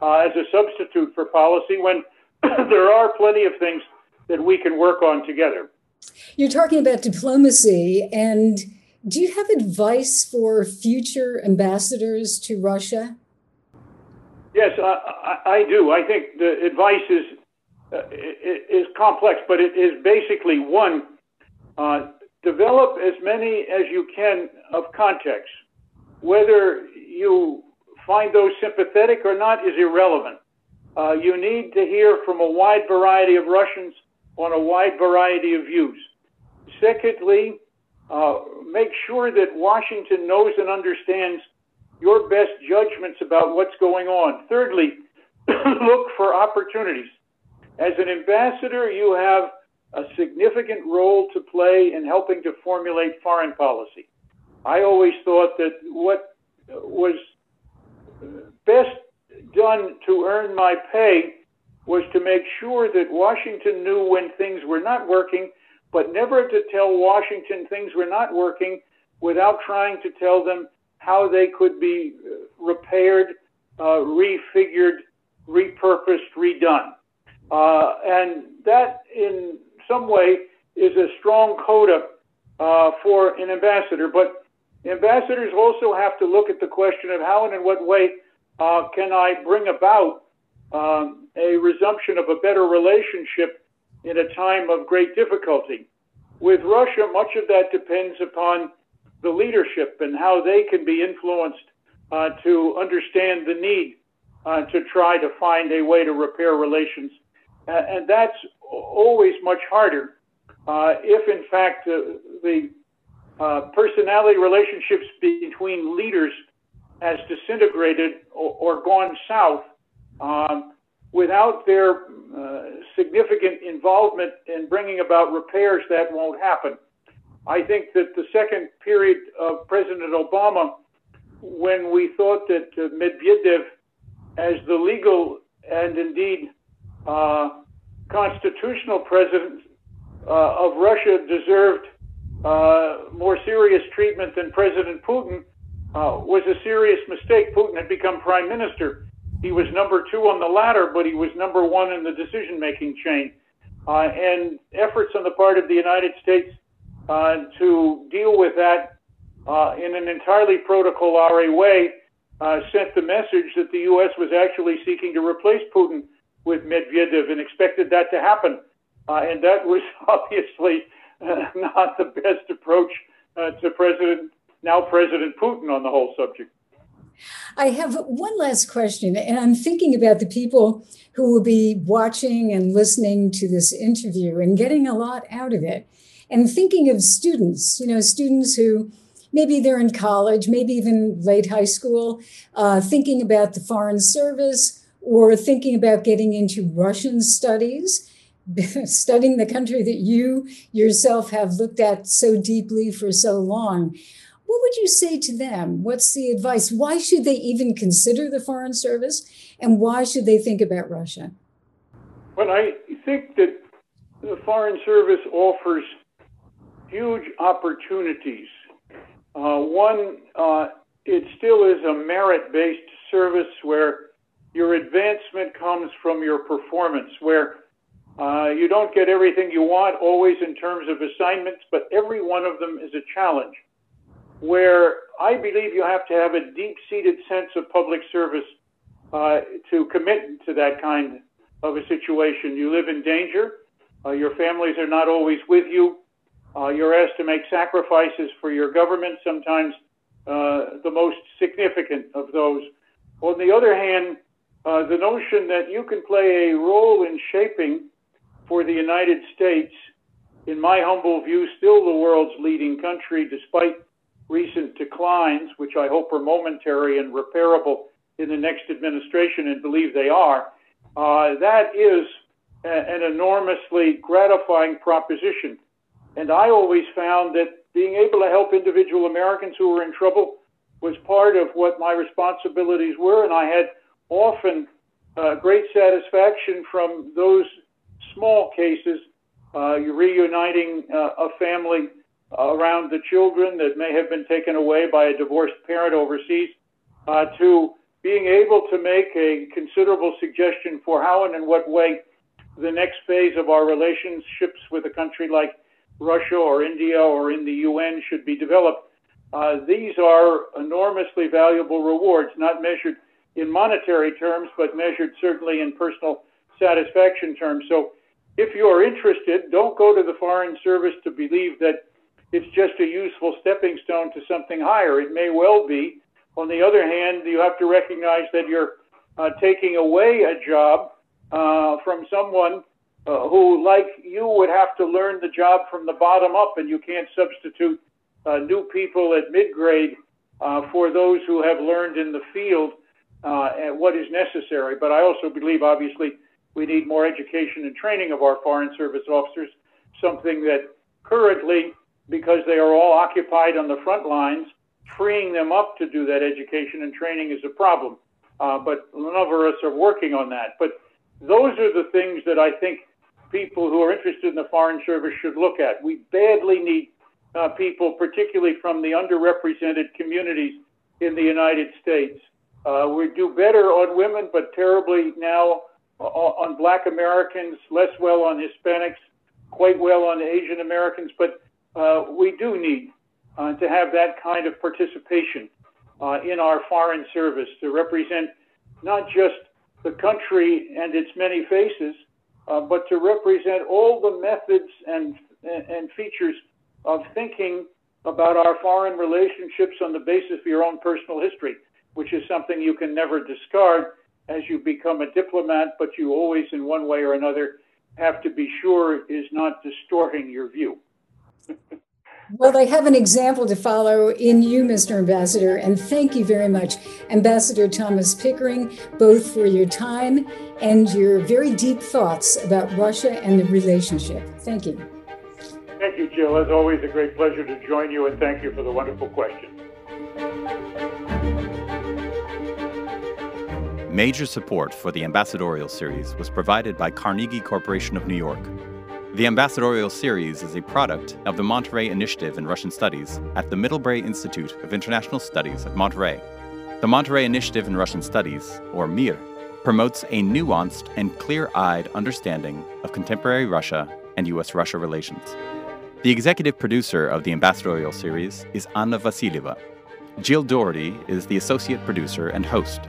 uh, as a substitute for policy when (coughs) there are plenty of things that we can work on together. You're talking about diplomacy, and do you have advice for future ambassadors to Russia? Yes, I, I, I do. I think the advice is uh, is complex, but it is basically one: uh, develop as many as you can of contacts. Whether you find those sympathetic or not is irrelevant. Uh, you need to hear from a wide variety of Russians on a wide variety of views. Secondly, uh, make sure that Washington knows and understands your best judgments about what's going on. Thirdly, (clears throat) look for opportunities. As an ambassador, you have a significant role to play in helping to formulate foreign policy. I always thought that what was best done to earn my pay was to make sure that Washington knew when things were not working, but never to tell Washington things were not working without trying to tell them how they could be repaired, uh, refigured, repurposed, redone. Uh, and that, in some way, is a strong coda uh, for an ambassador. But ambassadors also have to look at the question of how and in what way uh, can I bring about um, a resumption of a better relationship in a time of great difficulty. With Russia, much of that depends upon the leadership and how they can be influenced uh, to understand the need uh, to try to find a way to repair relations. Uh, and that's always much harder uh, if, in fact, the uh, personality relationships between leaders has disintegrated or, or gone south um, without their uh, significant involvement in bringing about repairs, that won't happen. I think that the second period of President Obama, when we thought that uh, Medvedev, as the legal and indeed uh, constitutional president uh, of Russia, deserved uh, more serious treatment than President Putin, uh, was a serious mistake. Putin had become prime minister. He was number two on the ladder, but he was number one in the decision making chain. Uh, and efforts on the part of the United States uh, to deal with that uh, in an entirely protocolary way uh, sent the message that the U.S. was actually seeking to replace Putin with Medvedev and expected that to happen. Uh, and that was (laughs) obviously not the best approach to President now President Putin on the whole subject. I have one last question, and I'm thinking about the people who will be watching and listening to this interview and getting a lot out of it. And thinking of students, you know, students who maybe they're in college, maybe even late high school, uh, thinking about the Foreign Service or thinking about getting into Russian studies. (laughs) studying the country that you yourself have looked at so deeply for so long. What would you say to them? What's the advice? Why should they even consider the Foreign Service? And why should they think about Russia? Well, I think that the Foreign Service offers huge opportunities. Uh, one, uh, it still is a merit based service where your advancement comes from your performance, where uh, you don't get everything you want always in terms of assignments, but every one of them is a challenge. Where I believe you have to have a deep seated sense of public service uh, to commit to that kind of a situation. You live in danger, uh, your families are not always with you, uh, you're asked to make sacrifices for your government, sometimes uh, the most significant of those. On the other hand, uh, the notion that you can play a role in shaping for the United States, in my humble view, still the world's leading country, despite recent declines, which I hope are momentary and repairable in the next administration, and believe they are. Uh, that is a, an enormously gratifying proposition. And I always found that being able to help individual Americans who were in trouble was part of what my responsibilities were. And I had often uh, great satisfaction from those small cases, uh, reuniting uh, a family around the children that may have been taken away by a divorced parent overseas, uh, to being able to make a considerable suggestion for how and in what way the next phase of our relationships with a country like Russia or India or in the UN should be developed. Uh, these are enormously valuable rewards, not measured in monetary terms, but measured certainly in personal satisfaction terms. So if you are interested, don't go to the Foreign Service to believe that it's just a useful stepping stone to something higher. It may well be. On the other hand, you have to recognize that you're uh, taking away a job uh, from someone uh, who, like you, would have to learn the job from the bottom up, and you can't substitute uh, new people at mid grade uh, for those who have learned in the field uh, what is necessary. But I also believe, obviously, we need more education and training of our Foreign Service officers, something that currently, because they are all occupied on the front lines, freeing them up to do that education and training is a problem. Uh, but none of us are working on that. But those are the things that I think people who are interested in the Foreign Service should look at. We badly need uh, people, particularly from the underrepresented communities in the United States. Uh, we do better on women, but terribly now on black Americans, less well on Hispanics, quite well on Asian Americans, but uh, we do need uh, to have that kind of participation uh, in our foreign service to represent not just the country and its many faces, uh, but to represent all the methods and, and features of thinking about our foreign relationships on the basis of your own personal history, which is something you can never discard as you become a diplomat, but you always, in one way or another, have to be sure is not distorting your view. Well, they have an example to follow in you, Mr. Ambassador, and thank you very much, Ambassador Thomas Pickering, both for your time and your very deep thoughts about Russia and the relationship. Thank you. Thank you, Jill. As always, a great pleasure to join you, and thank you for the wonderful question. Major support for the Ambassadorial Series was provided by Carnegie Corporation of New York. The Ambassadorial Series is a product of the Monterey Initiative in Russian Studies at the Middlebury Institute of International Studies at Monterey. The Monterey Initiative in Russian Studies, or MIR, promotes a nuanced and clear eyed understanding of contemporary Russia and U.S. Russia relations. The executive producer of the Ambassadorial Series is Anna Vasilyeva. Jill Dougherty is the associate producer and host.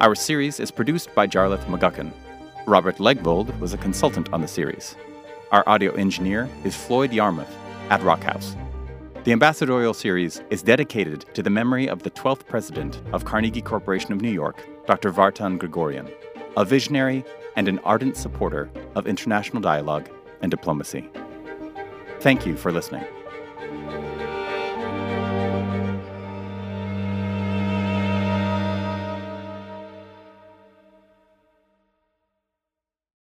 Our series is produced by Jarlath McGuckin. Robert Legvold was a consultant on the series. Our audio engineer is Floyd Yarmouth at Rockhouse. The Ambassadorial Series is dedicated to the memory of the 12th president of Carnegie Corporation of New York, Dr. Vartan Gregorian, a visionary and an ardent supporter of international dialogue and diplomacy. Thank you for listening.